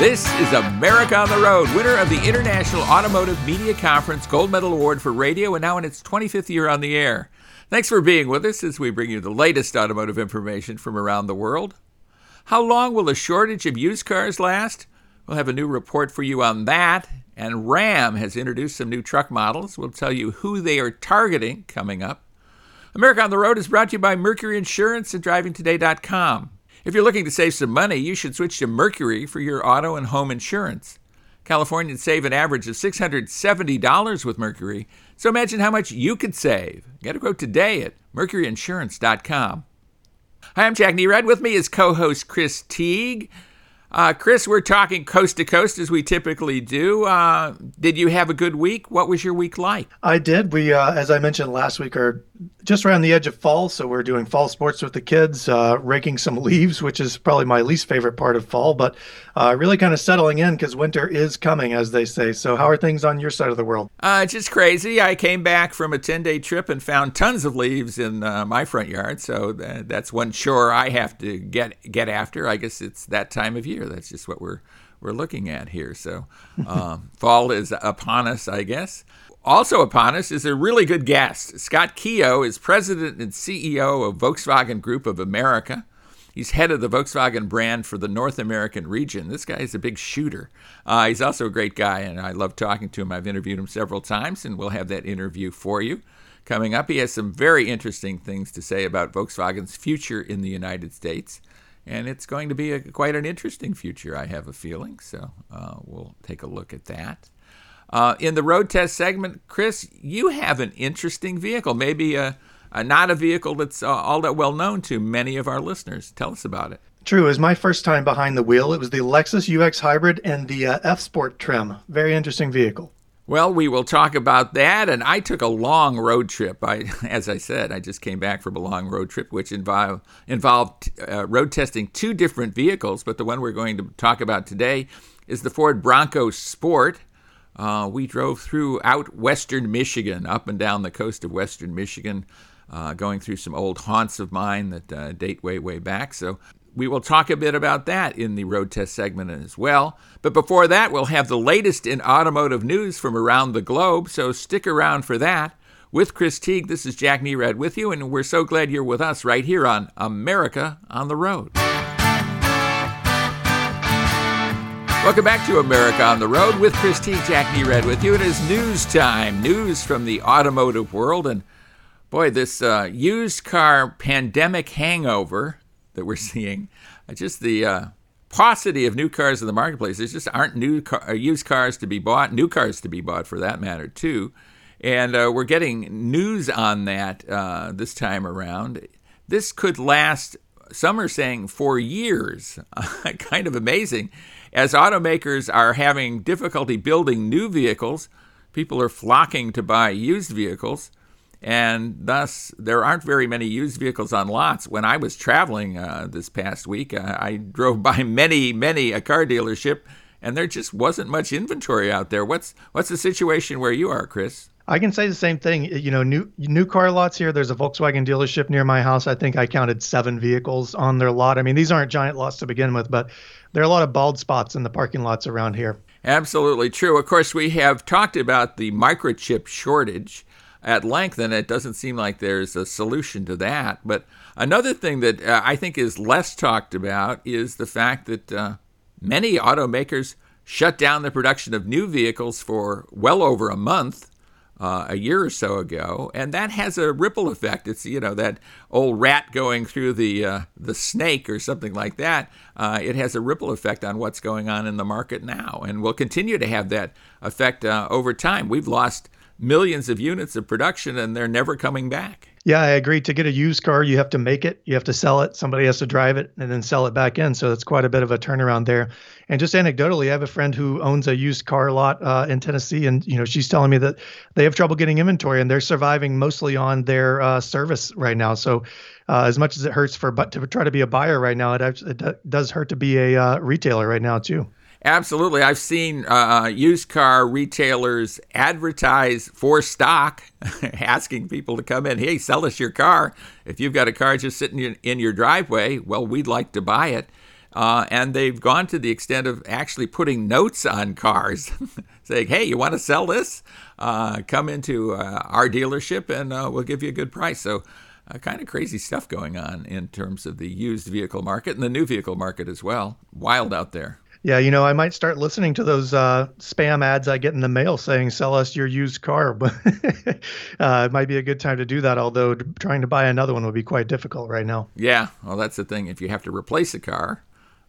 This is America on the Road, winner of the International Automotive Media Conference Gold Medal Award for Radio, and now in its 25th year on the air. Thanks for being with us as we bring you the latest automotive information from around the world. How long will the shortage of used cars last? We'll have a new report for you on that. And Ram has introduced some new truck models. We'll tell you who they are targeting coming up. America on the Road is brought to you by Mercury Insurance and DrivingToday.com. If you're looking to save some money, you should switch to Mercury for your auto and home insurance. Californians save an average of $670 with Mercury, so imagine how much you could save. Get a quote today at mercuryinsurance.com. Hi, I'm Jack Nerad. With me is co host Chris Teague. Uh, Chris, we're talking coast to coast as we typically do. Uh, did you have a good week? What was your week like? I did. We, uh, as I mentioned last week, are just around the edge of fall, so we're doing fall sports with the kids, uh, raking some leaves, which is probably my least favorite part of fall, but uh, really kind of settling in because winter is coming, as they say. So, how are things on your side of the world? Uh, just crazy. I came back from a 10 day trip and found tons of leaves in uh, my front yard, so th- that's one chore I have to get get after. I guess it's that time of year. That's just what we're we're looking at here. So, um, fall is upon us, I guess. Also upon us is a really good guest. Scott Keogh is president and CEO of Volkswagen Group of America. He's head of the Volkswagen brand for the North American region. This guy is a big shooter. Uh, he's also a great guy, and I love talking to him. I've interviewed him several times, and we'll have that interview for you coming up. He has some very interesting things to say about Volkswagen's future in the United States, and it's going to be a, quite an interesting future, I have a feeling. So uh, we'll take a look at that. Uh, in the road test segment, Chris, you have an interesting vehicle, maybe a, a not a vehicle that's uh, all that well known to many of our listeners. Tell us about it. True. It was my first time behind the wheel. It was the Lexus UX Hybrid and the uh, F Sport trim. Very interesting vehicle. Well, we will talk about that. And I took a long road trip. I, as I said, I just came back from a long road trip, which involved involved uh, road testing two different vehicles. But the one we're going to talk about today is the Ford Bronco Sport. Uh, we drove throughout western Michigan, up and down the coast of western Michigan, uh, going through some old haunts of mine that uh, date way, way back. So we will talk a bit about that in the road test segment as well. But before that, we'll have the latest in automotive news from around the globe. So stick around for that. With Chris Teague, this is Jack Nerad with you, and we're so glad you're with us right here on America on the Road. Welcome back to America on the Road with Chris Teague Jack Nerad with you. It is news time, news from the automotive world. And boy, this uh, used car pandemic hangover that we're seeing, uh, just the uh, paucity of new cars in the marketplace. There just aren't new car, uh, used cars to be bought, new cars to be bought for that matter, too. And uh, we're getting news on that uh, this time around. This could last, some are saying, for years. kind of amazing. As automakers are having difficulty building new vehicles, people are flocking to buy used vehicles, and thus there aren't very many used vehicles on lots. When I was traveling uh, this past week, uh, I drove by many, many a car dealership, and there just wasn't much inventory out there. What's what's the situation where you are, Chris? I can say the same thing. You know, new new car lots here. There's a Volkswagen dealership near my house. I think I counted seven vehicles on their lot. I mean, these aren't giant lots to begin with, but there are a lot of bald spots in the parking lots around here. Absolutely true. Of course, we have talked about the microchip shortage at length, and it doesn't seem like there's a solution to that. But another thing that uh, I think is less talked about is the fact that uh, many automakers shut down the production of new vehicles for well over a month uh, a year or so ago, and that has a ripple effect. It's you know that old rat going through the uh, the snake or something like that. Uh, it has a ripple effect on what's going on in the market now, and will continue to have that effect uh, over time. We've lost millions of units of production, and they're never coming back. Yeah, I agree. To get a used car, you have to make it, you have to sell it, somebody has to drive it, and then sell it back in. So that's quite a bit of a turnaround there. And just anecdotally, I have a friend who owns a used car lot uh, in Tennessee, and you know she's telling me that they have trouble getting inventory, and they're surviving mostly on their uh, service right now. So uh, as much as it hurts for but to try to be a buyer right now, it, it does hurt to be a uh, retailer right now too. Absolutely. I've seen uh, used car retailers advertise for stock, asking people to come in, hey, sell us your car. If you've got a car just sitting in, in your driveway, well, we'd like to buy it. Uh, and they've gone to the extent of actually putting notes on cars saying, hey, you want to sell this? Uh, come into uh, our dealership and uh, we'll give you a good price. So, uh, kind of crazy stuff going on in terms of the used vehicle market and the new vehicle market as well. Wild out there. Yeah, you know, I might start listening to those uh, spam ads I get in the mail saying "sell us your used car." But uh, it might be a good time to do that. Although trying to buy another one would be quite difficult right now. Yeah, well, that's the thing. If you have to replace a car,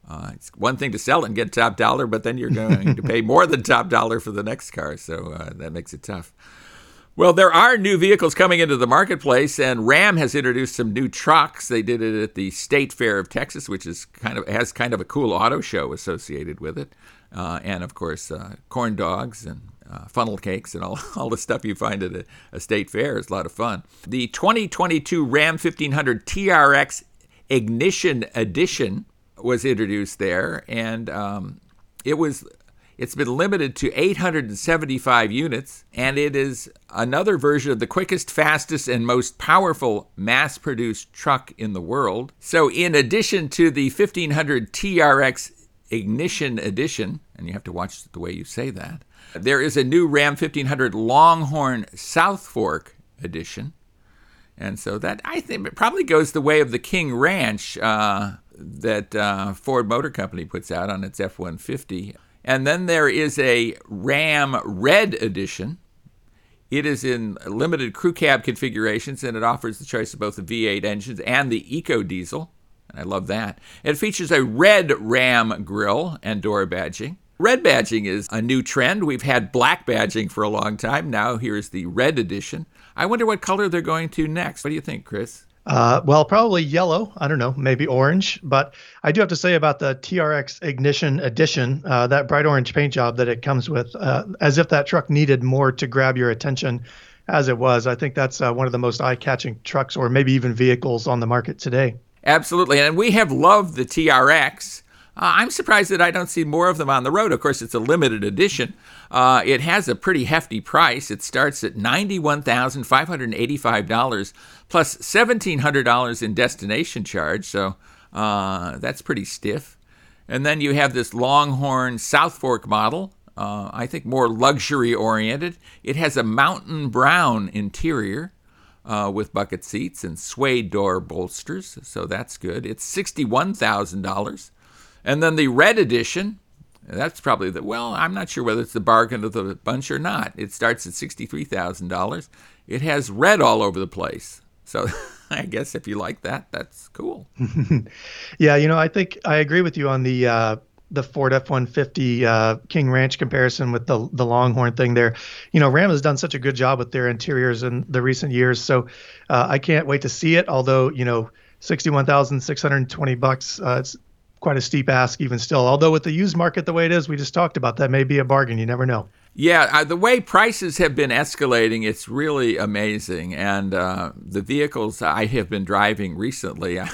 uh, it's one thing to sell it and get top dollar, but then you're going to pay more than top dollar for the next car. So uh, that makes it tough. Well, there are new vehicles coming into the marketplace, and Ram has introduced some new trucks. They did it at the State Fair of Texas, which is kind of has kind of a cool auto show associated with it, uh, and of course, uh, corn dogs and uh, funnel cakes and all, all the stuff you find at a, a, state fair is a lot of fun. The 2022 Ram 1500 TRX Ignition Edition was introduced there, and um, it was it's been limited to 875 units, and it is another version of the quickest, fastest, and most powerful mass produced truck in the world. So, in addition to the 1500 TRX Ignition Edition, and you have to watch the way you say that, there is a new Ram 1500 Longhorn South Fork Edition. And so that I think it probably goes the way of the King Ranch uh, that uh, Ford Motor Company puts out on its F 150. And then there is a Ram Red Edition. It is in limited crew cab configurations and it offers the choice of both the V8 engines and the Eco Diesel. And I love that. It features a red Ram grill and door badging. Red badging is a new trend. We've had black badging for a long time. Now here's the red edition. I wonder what color they're going to next. What do you think, Chris? Uh, well, probably yellow. I don't know, maybe orange. But I do have to say about the TRX Ignition Edition, uh, that bright orange paint job that it comes with, uh, as if that truck needed more to grab your attention as it was. I think that's uh, one of the most eye catching trucks or maybe even vehicles on the market today. Absolutely. And we have loved the TRX. Uh, I'm surprised that I don't see more of them on the road. Of course, it's a limited edition. Uh, it has a pretty hefty price. It starts at $91,585 plus $1,700 in destination charge. So uh, that's pretty stiff. And then you have this Longhorn South Fork model. Uh, I think more luxury oriented. It has a mountain brown interior. Uh, with bucket seats and suede door bolsters, so that's good. It's $61,000. And then the red edition, that's probably the, well, I'm not sure whether it's the bargain of the bunch or not. It starts at $63,000. It has red all over the place. So I guess if you like that, that's cool. yeah, you know, I think I agree with you on the, uh, the Ford F-150 uh, King Ranch comparison with the the Longhorn thing there. You know, Ram has done such a good job with their interiors in the recent years, so uh, I can't wait to see it. Although you know, sixty-one thousand six hundred twenty bucks, uh, it's quite a steep ask even still. Although with the used market the way it is, we just talked about that may be a bargain. You never know. Yeah, uh, the way prices have been escalating, it's really amazing. And uh, the vehicles I have been driving recently, I'm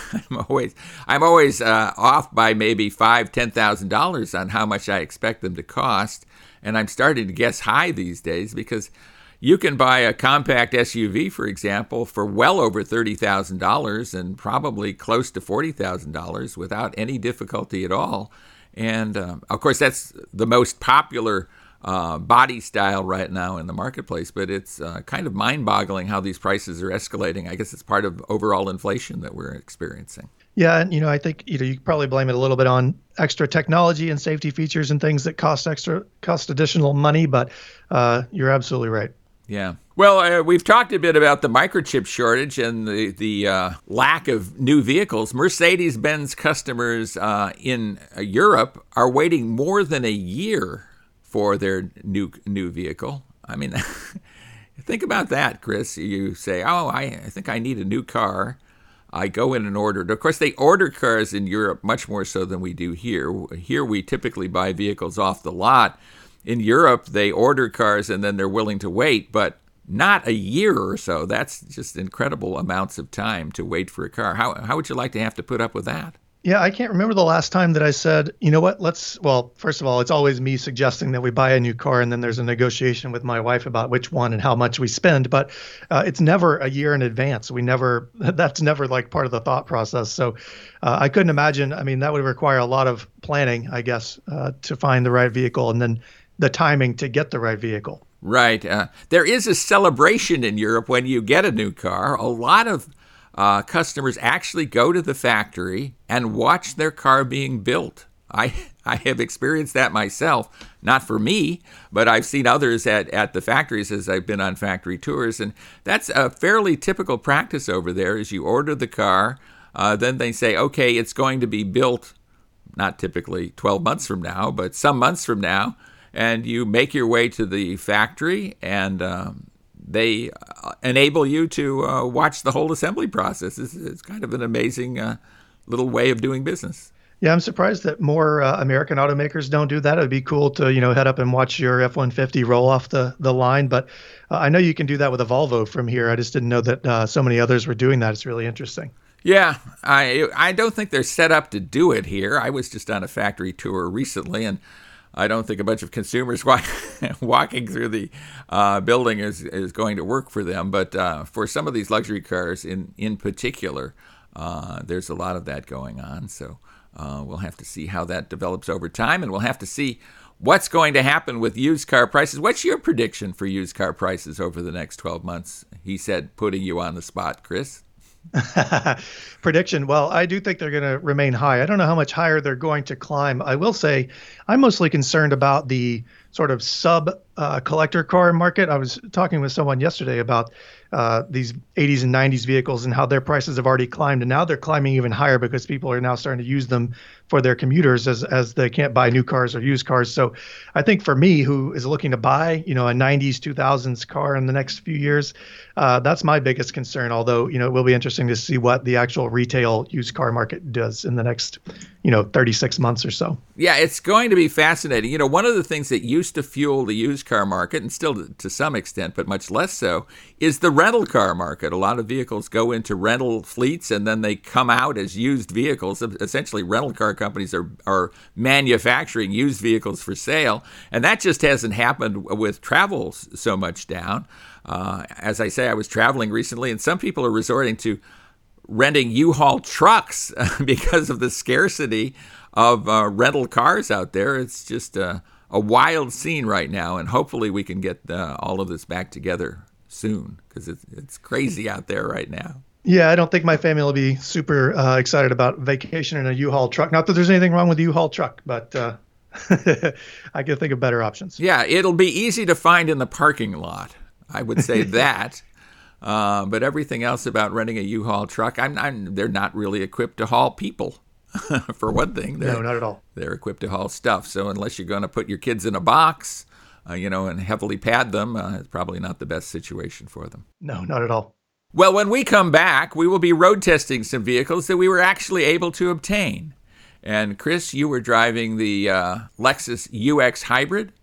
always I'm always uh, off by maybe five, ten thousand dollars on how much I expect them to cost, and I'm starting to guess high these days because you can buy a compact SUV, for example, for well over $30,000 and probably close to $40,000 without any difficulty at all. And uh, of course, that's the most popular uh, body style right now in the marketplace, but it's uh, kind of mind boggling how these prices are escalating. I guess it's part of overall inflation that we're experiencing. Yeah, and you know, I think you know you probably blame it a little bit on extra technology and safety features and things that cost extra cost additional money, but uh, you're absolutely right. Yeah. Well, uh, we've talked a bit about the microchip shortage and the the uh, lack of new vehicles. Mercedes-Benz customers uh, in Europe are waiting more than a year for their new new vehicle. I mean, think about that, Chris. You say, "Oh, I, I think I need a new car." I go in and order. Of course, they order cars in Europe much more so than we do here. Here, we typically buy vehicles off the lot in Europe, they order cars and then they're willing to wait, but not a year or so. That's just incredible amounts of time to wait for a car. How, how would you like to have to put up with that? Yeah, I can't remember the last time that I said, you know what, let's, well, first of all, it's always me suggesting that we buy a new car and then there's a negotiation with my wife about which one and how much we spend. But uh, it's never a year in advance. We never, that's never like part of the thought process. So uh, I couldn't imagine, I mean, that would require a lot of planning, I guess, uh, to find the right vehicle and then the timing to get the right vehicle. Right. Uh, there is a celebration in Europe when you get a new car. A lot of uh, customers actually go to the factory and watch their car being built. I I have experienced that myself, not for me, but I've seen others at, at the factories as I've been on factory tours, and that's a fairly typical practice over there. Is you order the car, uh, then they say, okay, it's going to be built, not typically 12 months from now, but some months from now, and you make your way to the factory and um, they uh, enable you to uh, watch the whole assembly process. It's, it's kind of an amazing uh, little way of doing business. Yeah, I'm surprised that more uh, American automakers don't do that. It'd be cool to you know head up and watch your F-150 roll off the the line, but uh, I know you can do that with a Volvo from here. I just didn't know that uh, so many others were doing that. It's really interesting. Yeah, I I don't think they're set up to do it here. I was just on a factory tour recently, and I don't think a bunch of consumers walk, walking through the uh, building is, is going to work for them. But uh, for some of these luxury cars in, in particular, uh, there's a lot of that going on. So uh, we'll have to see how that develops over time, and we'll have to see what's going to happen with used car prices. What's your prediction for used car prices over the next 12 months? He said, putting you on the spot, Chris. Prediction. Well, I do think they're going to remain high. I don't know how much higher they're going to climb. I will say I'm mostly concerned about the sort of sub uh, collector car market. I was talking with someone yesterday about uh, these 80s and 90s vehicles and how their prices have already climbed, and now they're climbing even higher because people are now starting to use them for their commuters as as they can't buy new cars or used cars. So, I think for me, who is looking to buy, you know, a 90s 2000s car in the next few years, uh, that's my biggest concern. Although, you know, it will be interesting to see what the actual retail used car market does in the next, you know, 36 months or so. Yeah, it's going to be fascinating. You know, one of the things that used to fuel the used car market, and still to some extent, but much less so, is the rental car market. A lot of vehicles go into rental fleets and then they come out as used vehicles. Essentially, rental car companies are, are manufacturing used vehicles for sale. And that just hasn't happened with travel so much down. Uh, as I say, I was traveling recently, and some people are resorting to renting U-Haul trucks because of the scarcity of uh, rental cars out there. It's just a, a, wild scene right now, and hopefully we can get uh, all of this back together soon because it's, it's crazy out there right now. Yeah, I don't think my family will be super uh, excited about vacation in a U-Haul truck. Not that there's anything wrong with the U-Haul truck, but uh, I can think of better options. Yeah, it'll be easy to find in the parking lot. I would say that. Uh, but everything else about renting a U-Haul truck, I'm, I'm, they're not really equipped to haul people. For one thing, no, not at all. They're equipped to haul stuff. So unless you're going to put your kids in a box, uh, you know, and heavily pad them, uh, it's probably not the best situation for them. No, not at all. Well, when we come back, we will be road testing some vehicles that we were actually able to obtain. And Chris, you were driving the uh, Lexus UX Hybrid.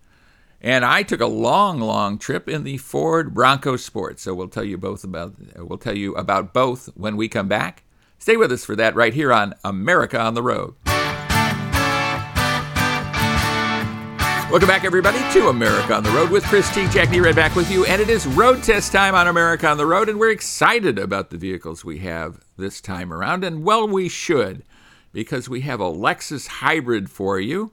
And I took a long, long trip in the Ford Bronco Sport. So we'll tell you both about we'll tell you about both when we come back. Stay with us for that right here on America on the Road. Welcome back, everybody, to America on the Road with Chris T. Jack right back with you. And it is road test time on America on the Road, and we're excited about the vehicles we have this time around. And well, we should, because we have a Lexus hybrid for you.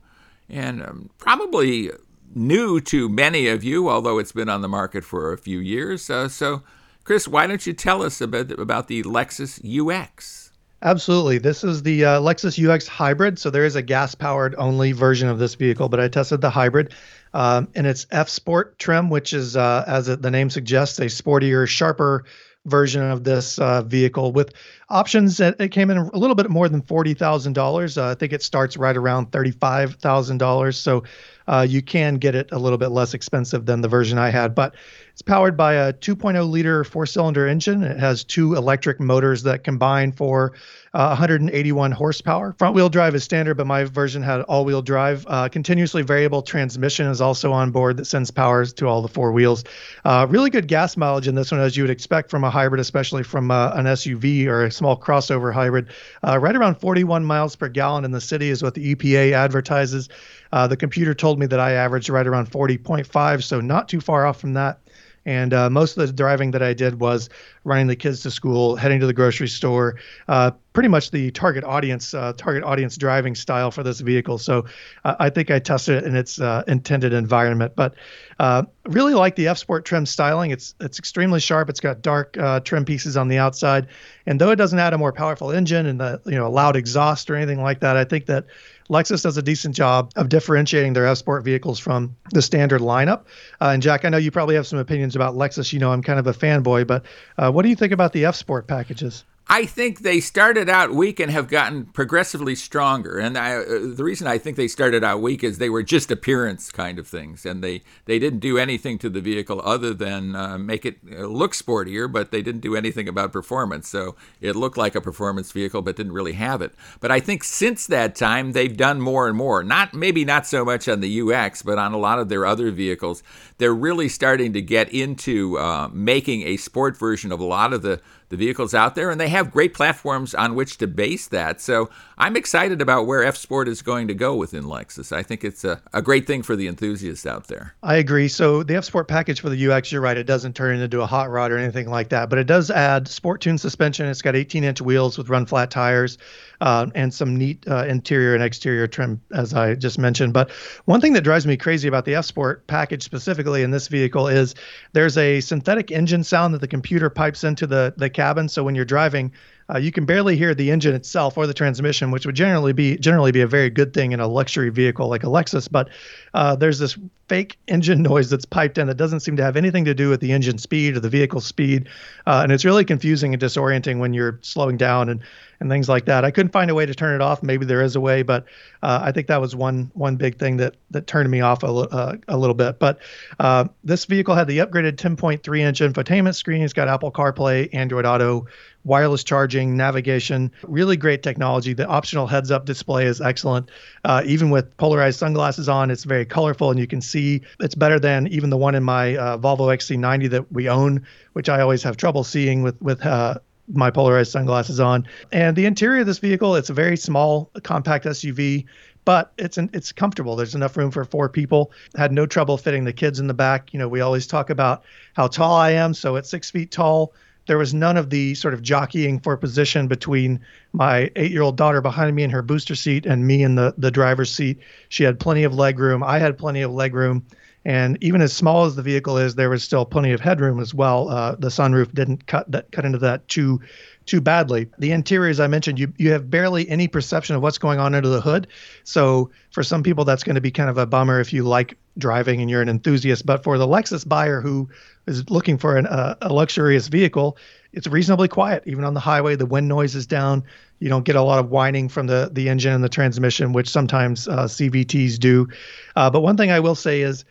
And um, probably new to many of you, although it's been on the market for a few years. Uh, so, Chris, why don't you tell us a bit about the Lexus UX? Absolutely. This is the uh, Lexus UX Hybrid. So there is a gas powered only version of this vehicle, but I tested the hybrid. Um, and it's F Sport trim, which is, uh, as the name suggests, a sportier, sharper version of this uh, vehicle with options that it came in a little bit more than forty thousand uh, dollars. I think it starts right around thirty-five thousand dollars. So uh, you can get it a little bit less expensive than the version I had. But it's powered by a 2.0 liter four cylinder engine. It has two electric motors that combine for uh, 181 horsepower. Front wheel drive is standard, but my version had all wheel drive. Uh, continuously variable transmission is also on board that sends power to all the four wheels. Uh, really good gas mileage in this one, as you would expect from a hybrid, especially from uh, an SUV or a small crossover hybrid. Uh, right around 41 miles per gallon in the city is what the EPA advertises. Uh, the computer told me that I averaged right around 40.5, so not too far off from that. And uh, most of the driving that I did was running the kids to school, heading to the grocery store, uh, pretty much the target audience, uh, target audience driving style for this vehicle. So uh, I think I tested it in its uh, intended environment. But uh, really like the F Sport trim styling. It's it's extremely sharp. It's got dark trim pieces on the outside, and though it doesn't add a more powerful engine and the you know loud exhaust or anything like that, I think that Lexus does a decent job of differentiating their F Sport vehicles from the standard lineup. Uh, and Jack, I know you probably have some opinions about Lexus. You know, I'm kind of a fanboy, but uh, what do you think about the F Sport packages? I think they started out weak and have gotten progressively stronger. And I, uh, the reason I think they started out weak is they were just appearance kind of things, and they, they didn't do anything to the vehicle other than uh, make it uh, look sportier, but they didn't do anything about performance. So it looked like a performance vehicle, but didn't really have it. But I think since that time they've done more and more. Not maybe not so much on the UX, but on a lot of their other vehicles, they're really starting to get into uh, making a sport version of a lot of the the vehicles out there, and they have great platforms on which to base that. So I'm excited about where F Sport is going to go within Lexus. I think it's a, a great thing for the enthusiasts out there. I agree. So the F Sport package for the UX, you're right, it doesn't turn into a hot rod or anything like that, but it does add sport tune suspension. It's got 18 inch wheels with run flat tires uh, and some neat uh, interior and exterior trim, as I just mentioned. But one thing that drives me crazy about the F Sport package specifically in this vehicle is there's a synthetic engine sound that the computer pipes into the the cabin. So when you're driving, uh, you can barely hear the engine itself or the transmission, which would generally be generally be a very good thing in a luxury vehicle like a Lexus. But uh, there's this fake engine noise that's piped in that doesn't seem to have anything to do with the engine speed or the vehicle speed, uh, and it's really confusing and disorienting when you're slowing down and and things like that. I couldn't find a way to turn it off. Maybe there is a way, but uh, I think that was one one big thing that that turned me off a, uh, a little bit. But uh, this vehicle had the upgraded 10.3 inch infotainment screen. It's got Apple CarPlay, Android Auto, wireless charging, navigation, really great technology. The optional heads up display is excellent. Uh, even with polarized sunglasses on, it's very colorful and you can see it's better than even the one in my uh, Volvo XC90 that we own, which I always have trouble seeing with, with uh, my polarized sunglasses on. And the interior of this vehicle, it's a very small, compact SUV, but it's an, it's comfortable. There's enough room for four people. Had no trouble fitting the kids in the back. You know, we always talk about how tall I am, so at six feet tall. There was none of the sort of jockeying for position between my eight-year-old daughter behind me in her booster seat and me in the the driver's seat. She had plenty of leg room. I had plenty of leg room. And even as small as the vehicle is, there was still plenty of headroom as well. Uh, the sunroof didn't cut that, cut into that too too badly. The interior, as I mentioned, you you have barely any perception of what's going on under the hood. So for some people, that's going to be kind of a bummer if you like driving and you're an enthusiast. But for the Lexus buyer who is looking for an, uh, a luxurious vehicle, it's reasonably quiet. Even on the highway, the wind noise is down. You don't get a lot of whining from the the engine and the transmission, which sometimes uh, CVTs do. Uh, but one thing I will say is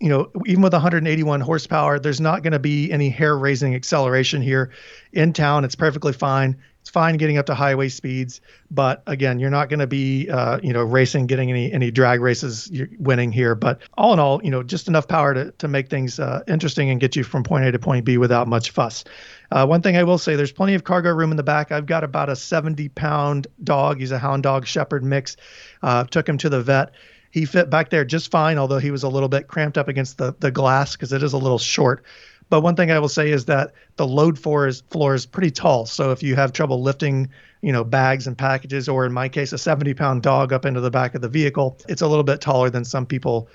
you know, even with 181 horsepower, there's not going to be any hair raising acceleration here. In town, it's perfectly fine. It's fine getting up to highway speeds, but again, you're not going to be, uh, you know, racing, getting any any drag races you're winning here. But all in all, you know, just enough power to to make things uh, interesting and get you from point A to point B without much fuss. Uh, one thing I will say, there's plenty of cargo room in the back. I've got about a 70 pound dog. He's a hound dog shepherd mix. Uh, took him to the vet he fit back there just fine, although he was a little bit cramped up against the, the glass because it is a little short. But one thing I will say is that the load floor is, floor is pretty tall. So if you have trouble lifting, you know, bags and packages, or in my case, a 70 pound dog up into the back of the vehicle, it's a little bit taller than some people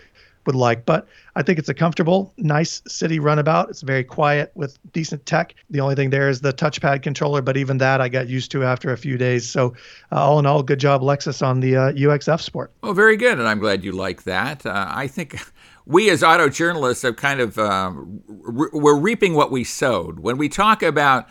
would like. But I think it's a comfortable, nice city runabout. It's very quiet with decent tech. The only thing there is the touchpad controller, but even that I got used to after a few days. So, uh, all in all, good job, Lexus, on the uh, UX F Sport. Well, very good. And I'm glad you like that. Uh, I think we as auto journalists have kind of, uh, re- we're reaping what we sowed. When we talk about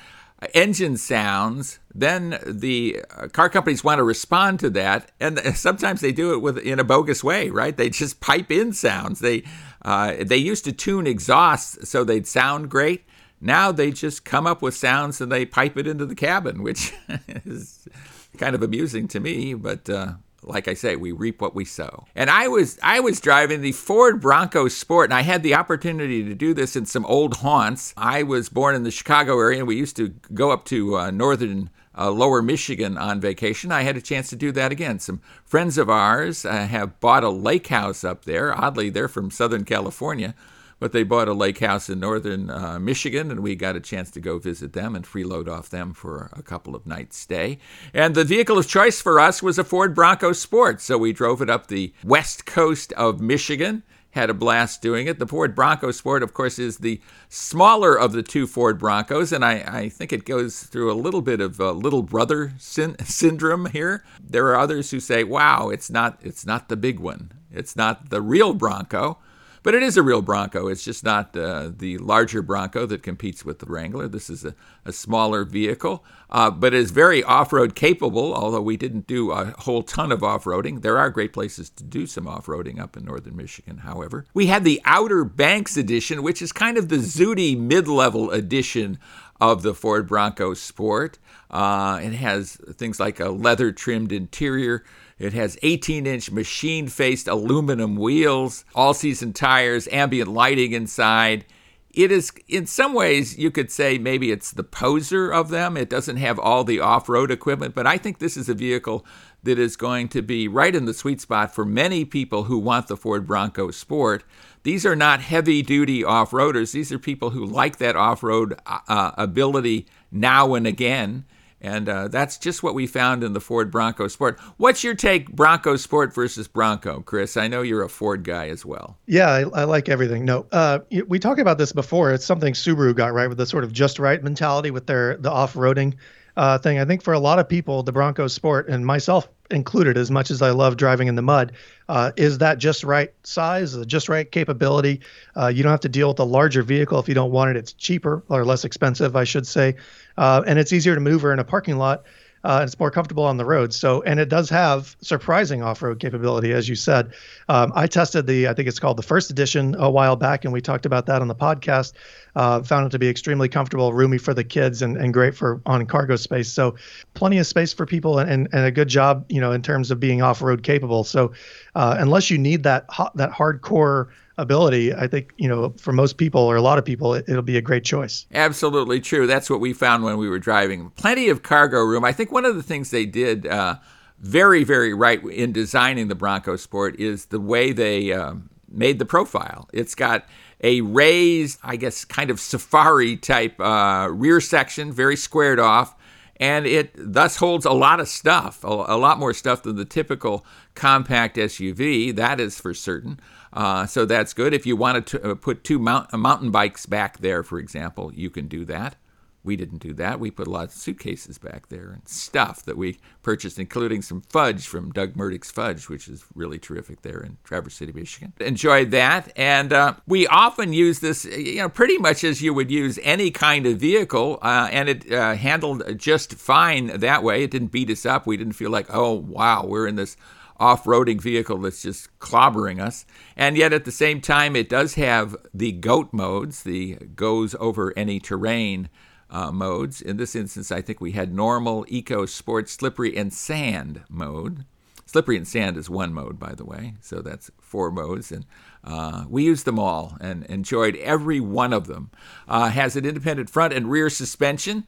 engine sounds, then the uh, car companies want to respond to that, and sometimes they do it with in a bogus way, right? They just pipe in sounds. They uh, they used to tune exhausts so they'd sound great. Now they just come up with sounds and they pipe it into the cabin, which is kind of amusing to me, but uh, like I say, we reap what we sow. And I was I was driving the Ford Bronco Sport, and I had the opportunity to do this in some old haunts. I was born in the Chicago area, and we used to go up to uh, northern uh, lower Michigan on vacation, I had a chance to do that again. Some friends of ours uh, have bought a lake house up there. Oddly, they're from Southern California, but they bought a lake house in northern uh, Michigan, and we got a chance to go visit them and freeload off them for a couple of nights' stay. And the vehicle of choice for us was a Ford Bronco Sport, so we drove it up the west coast of Michigan had a blast doing it. The Ford Bronco Sport, of course, is the smaller of the two Ford Broncos, and I, I think it goes through a little bit of a little brother syndrome here. There are others who say, "Wow, it's not it's not the big one. It's not the real Bronco." But it is a real Bronco. It's just not uh, the larger Bronco that competes with the Wrangler. This is a, a smaller vehicle, uh, but is very off road capable, although we didn't do a whole ton of off roading. There are great places to do some off roading up in northern Michigan, however. We had the Outer Banks edition, which is kind of the Zooty mid level edition of the Ford Bronco Sport. Uh, it has things like a leather trimmed interior it has 18 inch machine faced aluminum wheels, all season tires, ambient lighting inside. It is, in some ways, you could say maybe it's the poser of them. It doesn't have all the off road equipment, but I think this is a vehicle that is going to be right in the sweet spot for many people who want the Ford Bronco Sport. These are not heavy duty off roaders, these are people who like that off road uh, ability now and again. And uh, that's just what we found in the Ford Bronco Sport. What's your take, Bronco Sport versus Bronco, Chris? I know you're a Ford guy as well. Yeah, I, I like everything. No, uh, we talked about this before. It's something Subaru got right with the sort of just right mentality with their the off roading uh, thing. I think for a lot of people, the Broncos Sport and myself included, as much as I love driving in the mud, uh, is that just right size, the just right capability. Uh, you don't have to deal with a larger vehicle if you don't want it. It's cheaper or less expensive, I should say, uh, and it's easier to maneuver in a parking lot uh, it's more comfortable on the road. So, and it does have surprising off-road capability, as you said. Um, I tested the, I think it's called the first edition a while back, and we talked about that on the podcast. Uh, found it to be extremely comfortable, roomy for the kids, and, and great for on cargo space. So, plenty of space for people, and, and, and a good job, you know, in terms of being off-road capable. So, uh, unless you need that that hardcore ability, I think, you know, for most people or a lot of people, it, will be a great choice. Absolutely true. That's what we found when we were driving. Plenty of cargo room. I think one of the things they did uh, very, very right in designing the Bronco Sport is the way they uh, made the profile. It's got a raised, I guess, kind of safari type uh, rear section, very squared off and it thus holds a lot of stuff, a, lot more stuff than the typical compact SUV. That is for certain. Uh, so that's good. If you wanted to uh, put two mount, uh, mountain bikes back there, for example, you can do that. We didn't do that. We put a lot of suitcases back there and stuff that we purchased, including some fudge from Doug Murdick's Fudge, which is really terrific there in Traverse City, Michigan. Enjoyed that. And uh, we often use this, you know, pretty much as you would use any kind of vehicle, uh, and it uh, handled just fine that way. It didn't beat us up. We didn't feel like, oh, wow, we're in this off roading vehicle that's just clobbering us. And yet at the same time, it does have the GOAT modes, the goes over any terrain uh, modes. In this instance, I think we had normal, eco, sport, slippery, and sand mode. Slippery and sand is one mode, by the way, so that's four modes, and uh, we used them all and enjoyed every one of them. Uh, has an independent front and rear suspension,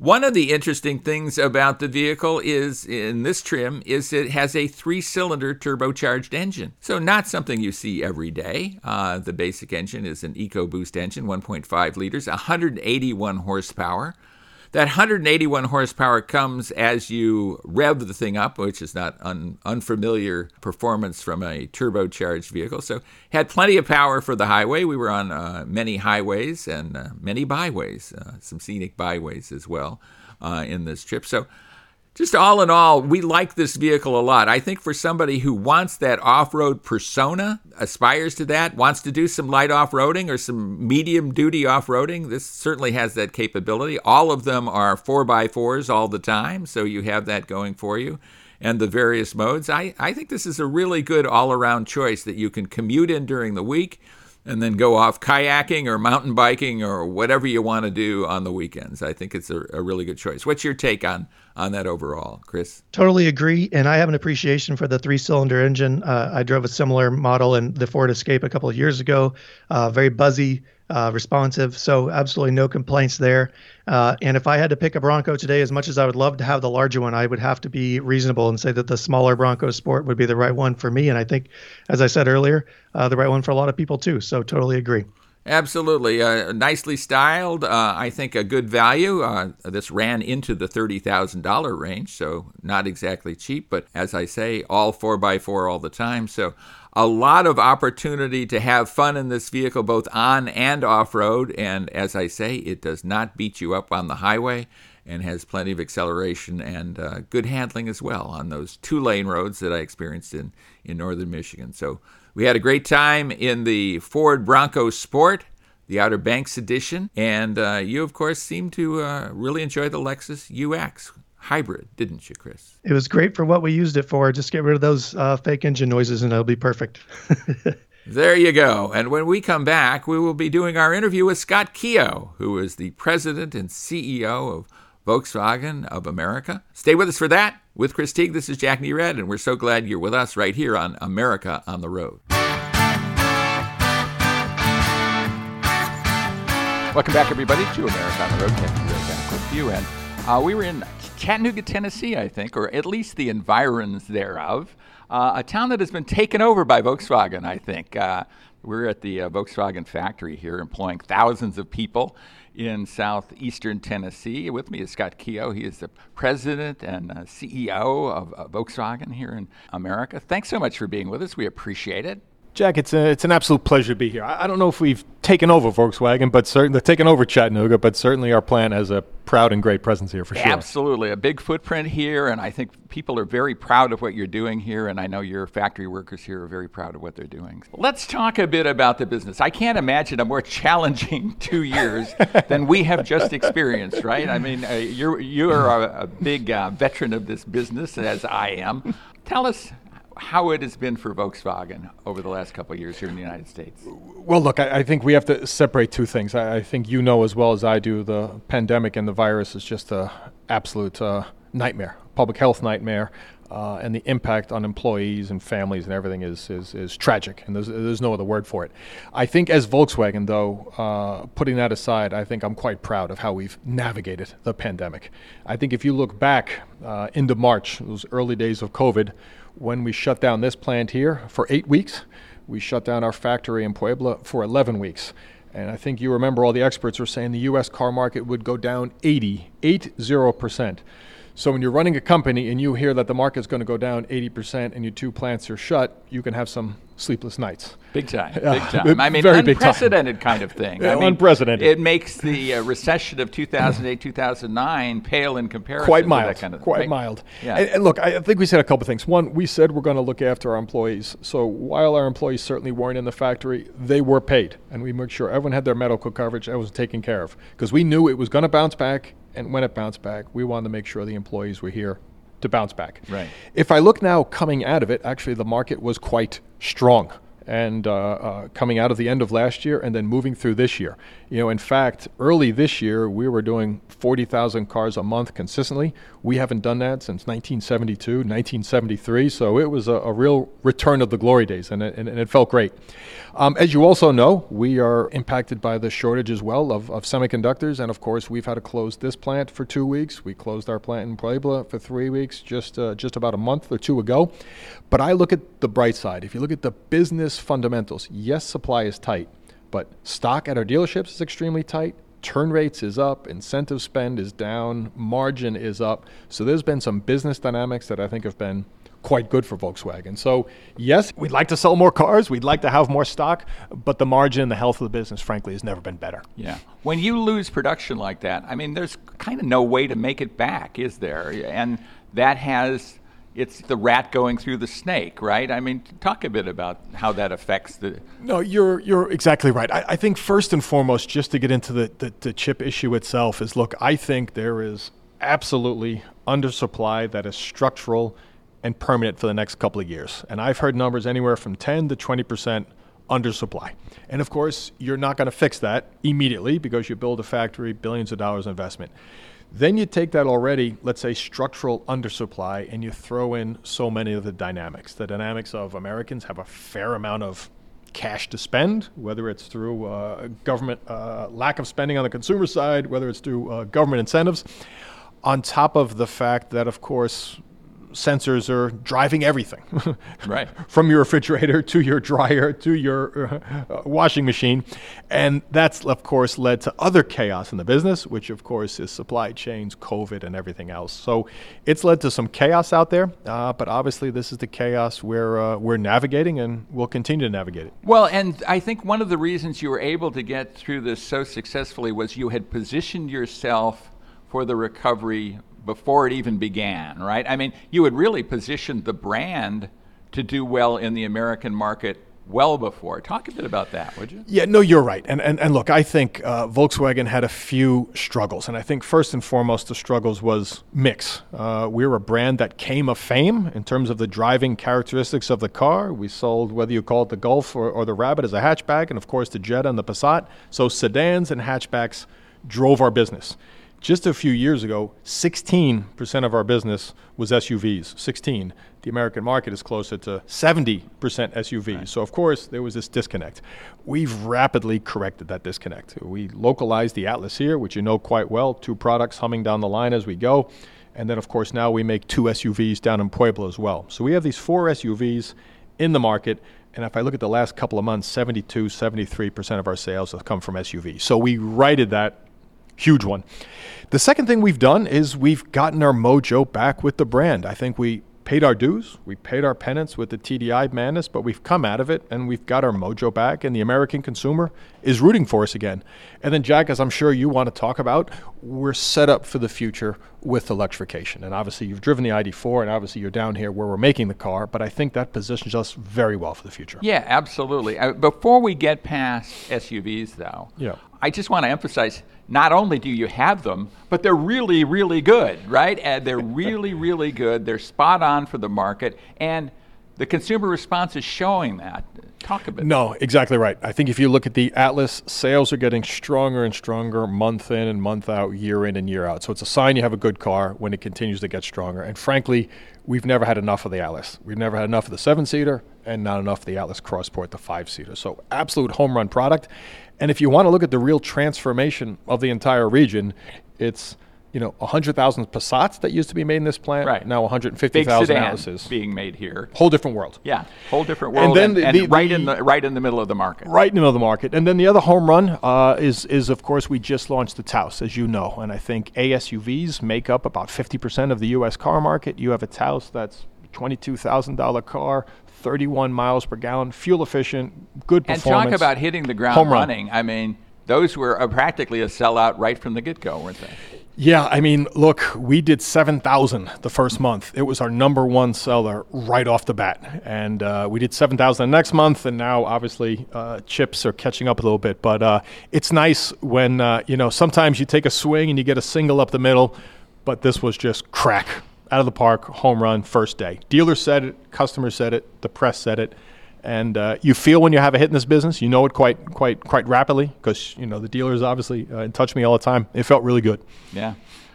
one of the interesting things about the vehicle is in this trim is it has a three-cylinder turbocharged engine. So not something you see every day. Uh, the basic engine is an EcoBoost engine, 1.5 liters, 181 horsepower. That 181 horsepower comes as you rev the thing up, which is not un- unfamiliar performance from a turbocharged vehicle. So had plenty of power for the highway. We were on uh, many highways and uh, many byways, uh, some scenic byways as well uh, in this trip. So just all in all, we like this vehicle a lot. I think for somebody who wants that off road persona, aspires to that, wants to do some light off roading or some medium duty off roading, this certainly has that capability. All of them are 4x4s all the time, so you have that going for you. And the various modes. I, I think this is a really good all around choice that you can commute in during the week and then go off kayaking or mountain biking or whatever you want to do on the weekends. I think it's a, a, really good choice. What's your take on on that overall, Chris? Totally agree, and I have an appreciation for the three-cylinder engine. Uh, I drove a similar model in the Ford Escape a couple of years ago. Uh, very buzzy. Uh, responsive. So absolutely no complaints there. Uh, and if I had to pick a Bronco today, as much as I would love to have the larger one, I would have to be reasonable and say that the smaller Bronco Sport would be the right one for me. And I think, as I said earlier, uh, the right one for a lot of people too. So totally agree. Absolutely. Uh, nicely styled. Uh, I think a good value. Uh, this ran into the $30,000 range, so not exactly cheap, but as I say, all 4x4 all the time. So a lot of opportunity to have fun in this vehicle, both on and off road. And as I say, it does not beat you up on the highway and has plenty of acceleration and uh, good handling as well on those two lane roads that I experienced in, in northern Michigan. So we had a great time in the Ford Bronco Sport. The Outer Banks edition, and uh, you, of course, seem to uh, really enjoy the Lexus UX hybrid, didn't you, Chris? It was great for what we used it for. Just get rid of those uh, fake engine noises and it'll be perfect. there you go. And when we come back, we will be doing our interview with Scott Keogh, who is the president and CEO of Volkswagen of America. Stay with us for that. With Chris Teague, this is Jack Nerad, and we're so glad you're with us right here on America on the Road. Welcome back, everybody, to America on the Road. Captain Nerad with you. And uh, we were in Chattanooga, Tennessee, I think, or at least the environs thereof. Uh, a town that has been taken over by Volkswagen, I think. Uh, we're at the uh, Volkswagen factory here, employing thousands of people in southeastern Tennessee. With me is Scott Keogh. He is the president and uh, CEO of uh, Volkswagen here in America. Thanks so much for being with us. We appreciate it. Jack, it's a, it's an absolute pleasure to be here. I, I don't know if we've taken over Volkswagen, but certainly taken over Chattanooga, but certainly our plant has a proud and great presence here for sure. Absolutely, a big footprint here, and I think people are very proud of what you're doing here, and I know your factory workers here are very proud of what they're doing. Let's talk a bit about the business. I can't imagine a more challenging two years than we have just experienced, right? I mean, uh, you're you're a, a big uh, veteran of this business, as I am. Tell us how it has been for Volkswagen over the last couple of years here in the United States. Well, look, I, I think we have to separate two things. I, I, think you know as well as I do the pandemic and the virus is just a absolute uh, nightmare, public health nightmare. Uh, and the impact on employees and families and everything is, is, is tragic, and there's, there's no other word for it. I think as Volkswagen, though, uh, putting that aside, I think I'm quite proud of how we've navigated the pandemic. I think if you look back uh, into March, those early days of COVID, when we shut down this plant here for eight weeks, we shut down our factory in Puebla for 11 weeks. And I think you remember all the experts were saying the US car market would go down 80, 80%. So when you're running a company and you hear that the market's going to go down 80% and your two plants are shut, you can have some sleepless nights. Big time, big time. I mean, unprecedented kind of thing. I mean, unprecedented. It makes the uh, recession of 2008, 2009 pale in comparison. Quite mild. that kind of quite thing. mild. Yeah. And, and, look, I think we said a couple things. One, we said we're going to look after our employees. So while our employees certainly weren't in the factory, they were paid, and we made sure everyone had their medical coverage. That was taken care of because we knew it was going to bounce back, and when it bounced back, we wanted to make sure the employees were here to bounce back. Right. If I look now coming out of it, actually the market was quite strong and uh, uh, coming out of the end of last year and then moving through this year. You know, in fact, early this year we were doing 40,000 cars a month consistently. We haven't done that since 1972, 1973. So it was a, a real return of the glory days, and it, and, and it felt great. Um, as you also know, we are impacted by the shortage as well of, of semiconductors, and of course, we've had to close this plant for two weeks. We closed our plant in Puebla for three weeks, just uh, just about a month or two ago. But I look at the bright side. If you look at the business fundamentals, yes, supply is tight, but stock at our dealerships is extremely tight. Turn rates is up, incentive spend is down, margin is up. So there's been some business dynamics that I think have been quite good for Volkswagen. So, yes, we'd like to sell more cars, we'd like to have more stock, but the margin, the health of the business, frankly, has never been better. Yeah. When you lose production like that, I mean, there's kind of no way to make it back, is there? And that has it's the rat going through the snake, right? I mean, talk a bit about how that affects the. No, you're you're exactly right. I, I think first and foremost, just to get into the, the, the chip issue itself, is look, I think there is absolutely undersupply that is structural and permanent for the next couple of years. And I've heard numbers anywhere from 10 to 20 percent undersupply. And of course, you're not going to fix that immediately because you build a factory, billions of dollars investment. Then you take that already, let's say, structural undersupply, and you throw in so many of the dynamics. The dynamics of Americans have a fair amount of cash to spend, whether it's through uh, government uh, lack of spending on the consumer side, whether it's through uh, government incentives, on top of the fact that, of course, sensors are driving everything. right. From your refrigerator to your dryer to your uh, washing machine. And that's, of course, led to other chaos in the business, which, of course, is supply chains, COVID, and everything else. So it's led to some chaos out there. Uh, but obviously, this is the chaos we're, uh, we're navigating and we'll continue to navigate it. Well, and I think one of the reasons you were able to get through this so successfully was you had positioned yourself for the recovery before it even began, right? I mean, you had really positioned the brand to do well in the American market well before. Talk a bit about that, would you? Yeah, no, you're right. And and, and look, I think uh, Volkswagen had a few struggles, and I think first and foremost the struggles was mix. Uh, we were a brand that came of fame in terms of the driving characteristics of the car. We sold whether you call it the Golf or, or the Rabbit as a hatchback, and of course the Jetta and the Passat. So sedans and hatchbacks drove our business. Just a few years ago, 16% of our business was SUVs. 16. The American market is closer to 70% SUVs. Right. So, of course, there was this disconnect. We've rapidly corrected that disconnect. We localized the Atlas here, which you know quite well, two products humming down the line as we go. And then, of course, now we make two SUVs down in Puebla as well. So we have these four SUVs in the market. And if I look at the last couple of months, 72, 73% of our sales have come from SUVs. So we righted that Huge one. The second thing we've done is we've gotten our mojo back with the brand. I think we paid our dues, we paid our penance with the TDI madness, but we've come out of it and we've got our mojo back, and the American consumer is rooting for us again. And then, Jack, as I'm sure you want to talk about, we're set up for the future with electrification. And obviously, you've driven the ID4, and obviously, you're down here where we're making the car, but I think that positions us very well for the future. Yeah, absolutely. Uh, before we get past SUVs, though, yeah. I just want to emphasize not only do you have them, but they're really, really good, right? And they're really, really good. They're spot on for the market. And the consumer response is showing that. Talk a bit. No, exactly right. I think if you look at the Atlas, sales are getting stronger and stronger month in and month out, year in and year out. So it's a sign you have a good car when it continues to get stronger. And frankly, we've never had enough of the Atlas. We've never had enough of the seven seater and not enough of the Atlas Crossport, the five seater. So absolute home run product. And if you want to look at the real transformation of the entire region, it's you know, 100,000 Passats that used to be made in this plant. Right. Now 150,000 Atlases being made here. Whole different world. Yeah, whole different world. And then and, the, and the, right in the right in the middle of the market. Right in the middle of the market. And then the other home run uh, is is of course we just launched the Taos, as you know, and I think ASUVs make up about 50% of the U.S. car market. You have a Taos that's $22,000 car, 31 miles per gallon, fuel efficient, good performance. And talk about hitting the ground Home running. I mean, those were uh, practically a sellout right from the get go, weren't they? Yeah, I mean, look, we did 7,000 the first month. It was our number one seller right off the bat. And uh, we did 7,000 the next month, and now obviously uh, chips are catching up a little bit. But uh, it's nice when, uh, you know, sometimes you take a swing and you get a single up the middle, but this was just crack out of the park, home run, first day. Dealer said it, customer said it, the press said it, and uh, you feel when you have a hit in this business. You know it quite, quite, quite rapidly because you know the dealers obviously uh, in touch with me all the time. It felt really good. Yeah.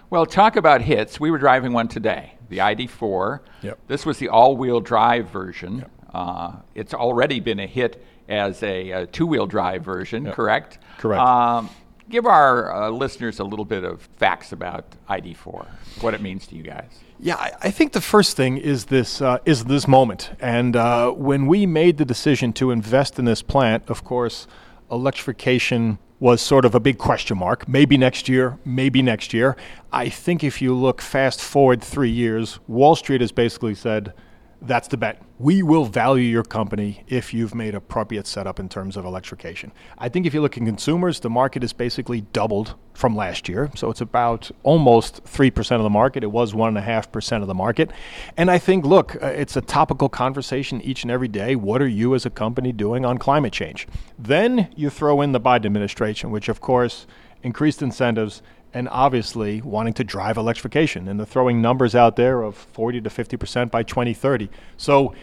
Well, talk about hits. We were driving one today, the ID4. Yep. This was the all-wheel drive version. Yep. Uh, it's already been a hit as a, a two-wheel drive version, yep. correct? Correct. Um, give our uh, listeners a little bit of facts about ID4, what it means to you guys. Yeah, I, I think the first thing is this uh, is this moment, and uh, when we made the decision to invest in this plant, of course, electrification was sort of a big question mark. Maybe next year, maybe next year. I think if you look fast forward three years, Wall Street has basically said that's the bet. We will value your company if you've made appropriate setup in terms of electrification. I think if you look at consumers, the market is basically doubled from last year. So it's about almost 3% of the market. It was 1.5% of the market. And I think, look, uh, it's a topical conversation each and every day. What are you as a company doing on climate change? Then you throw in the Biden administration, which, of course, increased incentives and obviously wanting to drive electrification. And they're throwing numbers out there of 40 to 50% by 2030. So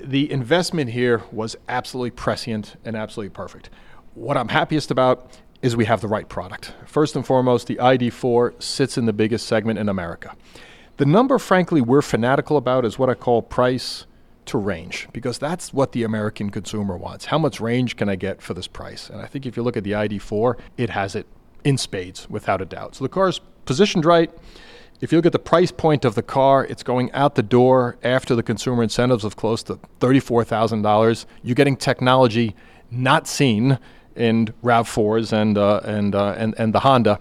the investment here was absolutely prescient and absolutely perfect. What I'm happiest about is we have the right product. First and foremost, the ID4 sits in the biggest segment in America. The number, frankly, we're fanatical about is what I call price to range because that's what the American consumer wants. How much range can I get for this price? And I think if you look at the ID4, it has it in spades without a doubt. So the car's positioned right. If you look at the price point of the car, it's going out the door after the consumer incentives of close to $34,000. You're getting technology not seen in RAV4s and, uh, and, uh, and, and the Honda.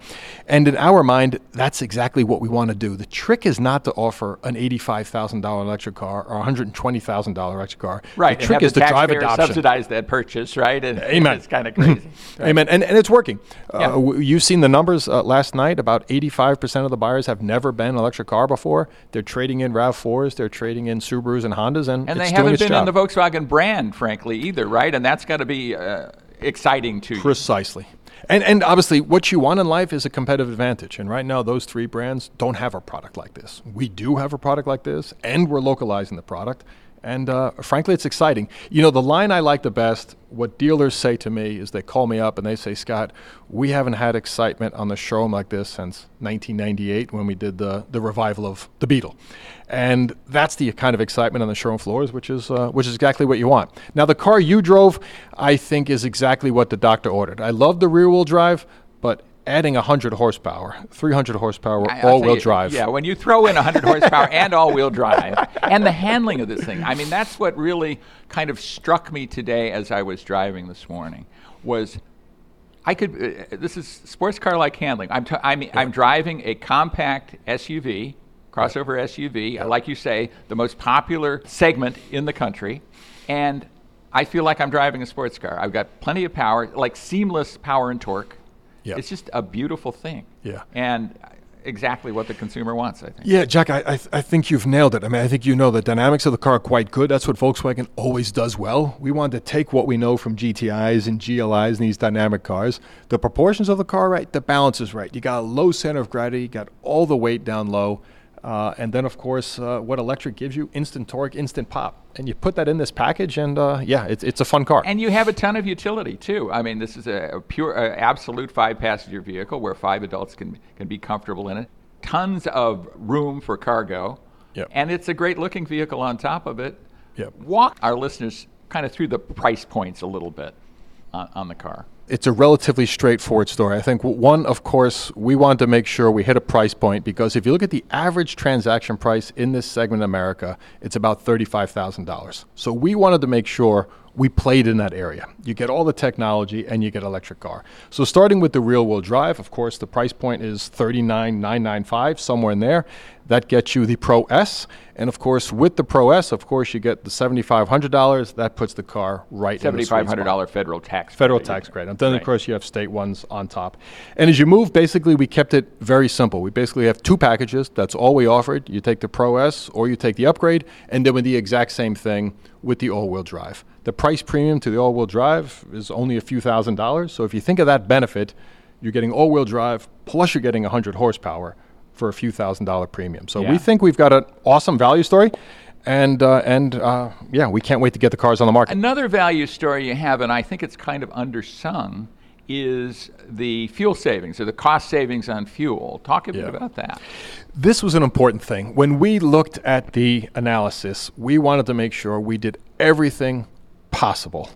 And in our mind, that's exactly what we want to do. The trick is not to offer an $85,000 electric car or $120,000 electric car. Right. The trick is to drive adoption. subsidize that purchase, right? And Amen. It's kind of crazy. Right. Amen. And, and it's working. Yeah. Uh, you've seen the numbers uh, last night. About 85% of the buyers have never been an electric car before. They're trading in RAV4s, they're trading in Subarus and Hondas, and, and they haven't been job. in the Volkswagen brand, frankly, either, right? And that's got to be uh, exciting to you. Precisely. And, and obviously, what you want in life is a competitive advantage. And right now, those three brands don't have a product like this. We do have a product like this, and we're localizing the product. And uh, frankly, it's exciting. You know, the line I like the best, what dealers say to me is they call me up and they say, Scott, we haven't had excitement on the showroom like this since 1998 when we did the, the revival of the Beetle. And that's the kind of excitement on the showroom floors, which is, uh, which is exactly what you want. Now, the car you drove, I think, is exactly what the doctor ordered. I love the rear wheel drive, but adding 100 horsepower, 300 horsepower, all wheel drive. Yeah, when you throw in 100 horsepower and all-wheel drive, and the handling of this thing. I mean, that's what really kind of struck me today as I was driving this morning. Was I could. Uh, this is sports car-like handling. I'm. T- I mean, I'm driving a compact SUV, crossover SUV. Like you say, the most popular segment in the country, and I feel like I'm driving a sports car. I've got plenty of power, like seamless power and torque. Yeah. It's just a beautiful thing. Yeah. And exactly what the consumer wants, I think. Yeah, Jack, I, I, th- I think you've nailed it. I mean, I think you know the dynamics of the car are quite good. That's what Volkswagen always does well. We wanted to take what we know from GTIs and GLIs and these dynamic cars. The proportions of the car, right? The balance is right. You got a low center of gravity, you got all the weight down low. Uh, and then, of course, uh, what electric gives you instant torque, instant pop. And you put that in this package, and uh, yeah, it's, it's a fun car. And you have a ton of utility too. I mean, this is a, a pure, uh, absolute five-passenger vehicle where five adults can can be comfortable in it. Tons of room for cargo, Yep. and it's a great-looking vehicle on top of it. Yep. Walk our listeners kind of through the price points a little bit on, on the car. It's a relatively straightforward story. I think one, of course, we wanted to make sure we hit a price point because if you look at the average transaction price in this segment in America, it's about $35,000. So we wanted to make sure we played in that area. You get all the technology and you get electric car. So starting with the real wheel drive, of course, the price point is 39,995, somewhere in there. That gets you the Pro S. And of course, with the Pro S, of course, you get the $7,500. That puts the car right in the sweet Seventy-five spot. hundred dollar federal tax. Federal credit. tax credit. And then, Right. of course, you have state ones on top. And as you move, basically, we kept it very simple. We basically have two packages. That's all we offered. You take the Pro S or you take the upgrade, and then with the exact same thing with the all wheel drive. The price premium to the all wheel drive is only a few thousand dollars. So if you think of that benefit, you're getting all wheel drive plus you're getting 100 horsepower for a few thousand dollar premium. So Yeah. we think we've got an awesome value story. And, uh, and uh, yeah, we can't wait to get the cars on the market. Another value story you have, and I think it's kind of undersung, is the fuel savings or the cost savings on fuel. Talk a bit Yeah. about that. This was an important thing. When we looked at the analysis, we wanted to make sure we did everything possible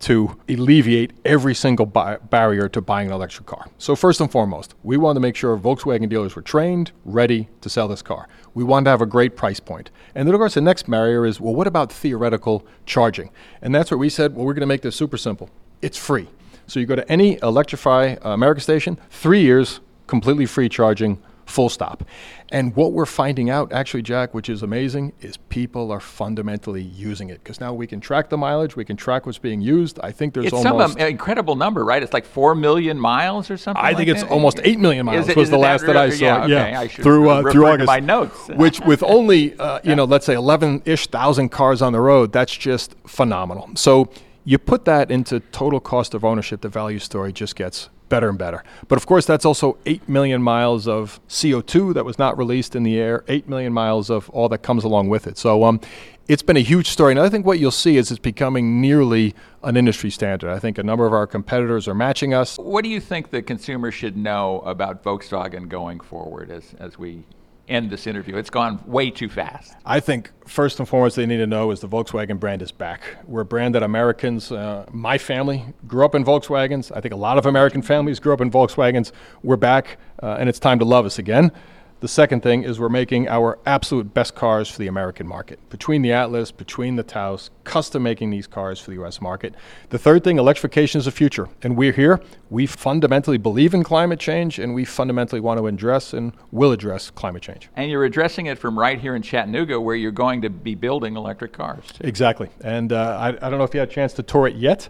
to alleviate every single bi- barrier to buying an electric car. So, first and foremost, we wanted to make sure Volkswagen dealers were trained, ready to sell this car. We wanted to have a great price point. And then, of course, the next barrier is well, what about theoretical charging? And that's where we said, well, we're going to make this super simple. It's free. So, you go to any Electrify uh, America station, three years, completely free charging full stop. And what we're finding out, actually, Jack, which is amazing, is people are fundamentally using it because now we can track the mileage, we can track what's being used. I think there's It's some almost. um, incredible number, right? It's like four million miles or something. I like think it's that? almost eight million miles. it- was the last that I saw. Yeah, okay, I should through uh, through August. my notes. which with only uh, you know let's say eleven ish thousand cars on the road, that's just phenomenal. So you put that into total cost of ownership, the value story just gets better and better. But of course, that's also 8 million miles of CO2 that was not released in the air, 8 million miles of all that comes along with it. So um, it's been a huge story. And I think what you'll see is it's becoming nearly an industry standard. I think a number of our competitors are matching us. What do you think the consumer should know about Volkswagen going forward as, as we end this interview. It's gone way too fast. I think first and foremost they need to know is the Volkswagen brand is back. We're a brand that Americans, uh, my family grew up in Volkswagens. I think a lot of American families grew up in Volkswagens. We're back, uh, and it's time to love us again. The second thing is we're making our absolute best cars for the American market. Between the Atlas, between the Taos, custom making these cars for the US market. The third thing, electrification is the future. And we're here. We fundamentally believe in climate change and we fundamentally want to address and will address climate change. And you're addressing it from right here in Chattanooga where you're going to be building electric cars. Exactly. And uh, I, I don't know if you had a chance to tour it yet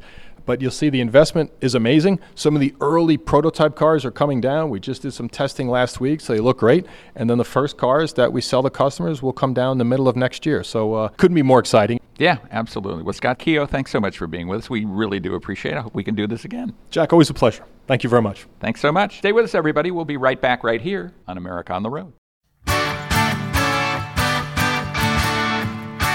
but you'll see the investment is amazing. Some of the early prototype cars are coming down. We just did some testing last week, so they look great. And then the first cars that we sell to customers will come down in the middle of next year. So uh, couldn't be more exciting. Yeah, absolutely. Well, Scott Keogh, thanks so much for being with us. We really do appreciate it. I hope we can do this again. Jack, always a pleasure. Thank you very much. Thanks so much. Stay with us, everybody. We'll be right back right here on America on the Road.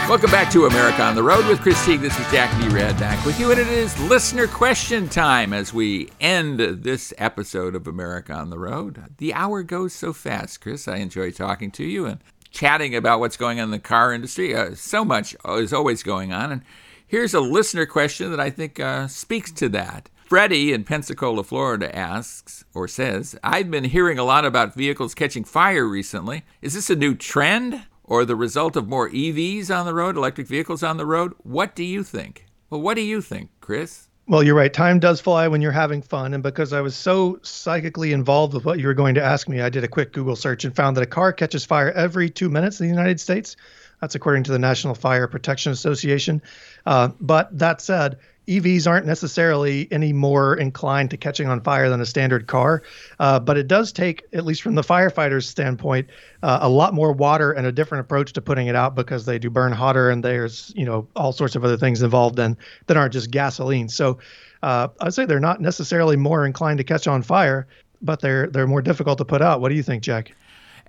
Welcome back to America on the Road with Chris Teague. This is Jack Nerad back with you, and it is listener question time as we end this episode of America on the Road. The hour goes so fast, Chris. I enjoy talking to you and chatting about what's going on in the car industry. Uh, so much is always going on, and here's a listener question that I think uh, speaks to that. Freddie in Pensacola, Florida asks or says, I've been hearing a lot about vehicles catching fire recently. Is this a new trend? Or the result of more EVs on the road, electric vehicles on the road? What do you think? Well, what do you think, Chris? Well, you're right. Time does fly when you're having fun. And because I was so psychically involved with what you were going to ask me, I did a quick Google search and found that a car catches fire every two minutes in the United States. That's according to the National Fire Protection Association. Uh, but that said, EVs aren't necessarily any more inclined to catching on fire than a standard car, uh, but it does take, at least from the firefighter's standpoint, uh, a lot more water and a different approach to putting it out because they do burn hotter and there's you know all sorts of other things involved in that aren't just gasoline. So uh, I'd say they're not necessarily more inclined to catch on fire, but they're they're more difficult to put out. What do you think, Jack?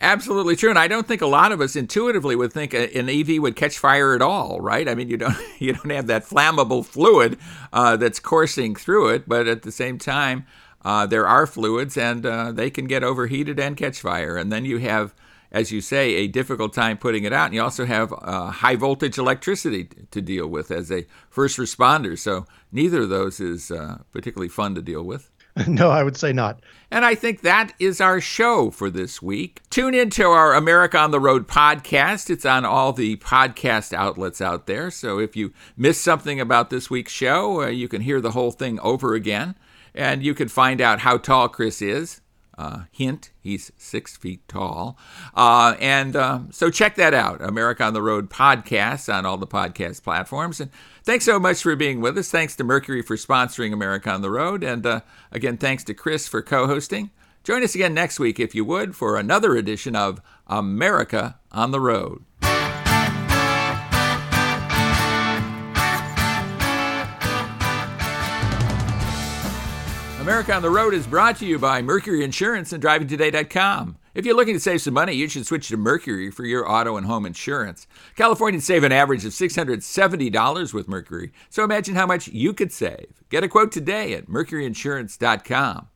Absolutely true, and I don't think a lot of us intuitively would think an EV would catch fire at all, right? I mean, you don't you don't have that flammable fluid uh, that's coursing through it, but at the same time, uh, there are fluids, and uh, they can get overheated and catch fire. And then you have, as you say, a difficult time putting it out, and you also have uh, high voltage electricity to deal with as a first responder. So neither of those is uh, particularly fun to deal with. no, I would say not. And I think that is our show for this week. Tune in to our America on the Road podcast. It's on all the podcast outlets out there. So if you missed something about this week's show, uh, you can hear the whole thing over again. And you can find out how tall Chris is uh, hint, he's six feet tall. Uh, and uh, so check that out America on the Road podcast on all the podcast platforms. And thanks so much for being with us. Thanks to Mercury for sponsoring America on the Road. And uh, again, thanks to Chris for co hosting. Join us again next week, if you would, for another edition of America on the Road. America on the Road is brought to you by Mercury Insurance and DrivingToday.com. If you're looking to save some money, you should switch to Mercury for your auto and home insurance. Californians save an average of $670 with Mercury, so imagine how much you could save. Get a quote today at MercuryInsurance.com.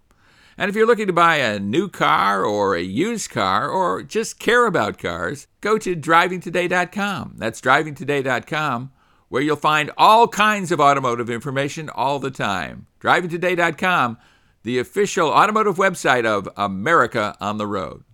And if you're looking to buy a new car or a used car or just care about cars, go to DrivingToday.com. That's DrivingToday.com where you'll find all kinds of automotive information all the time. DrivingToday.com, the official automotive website of America on the Road.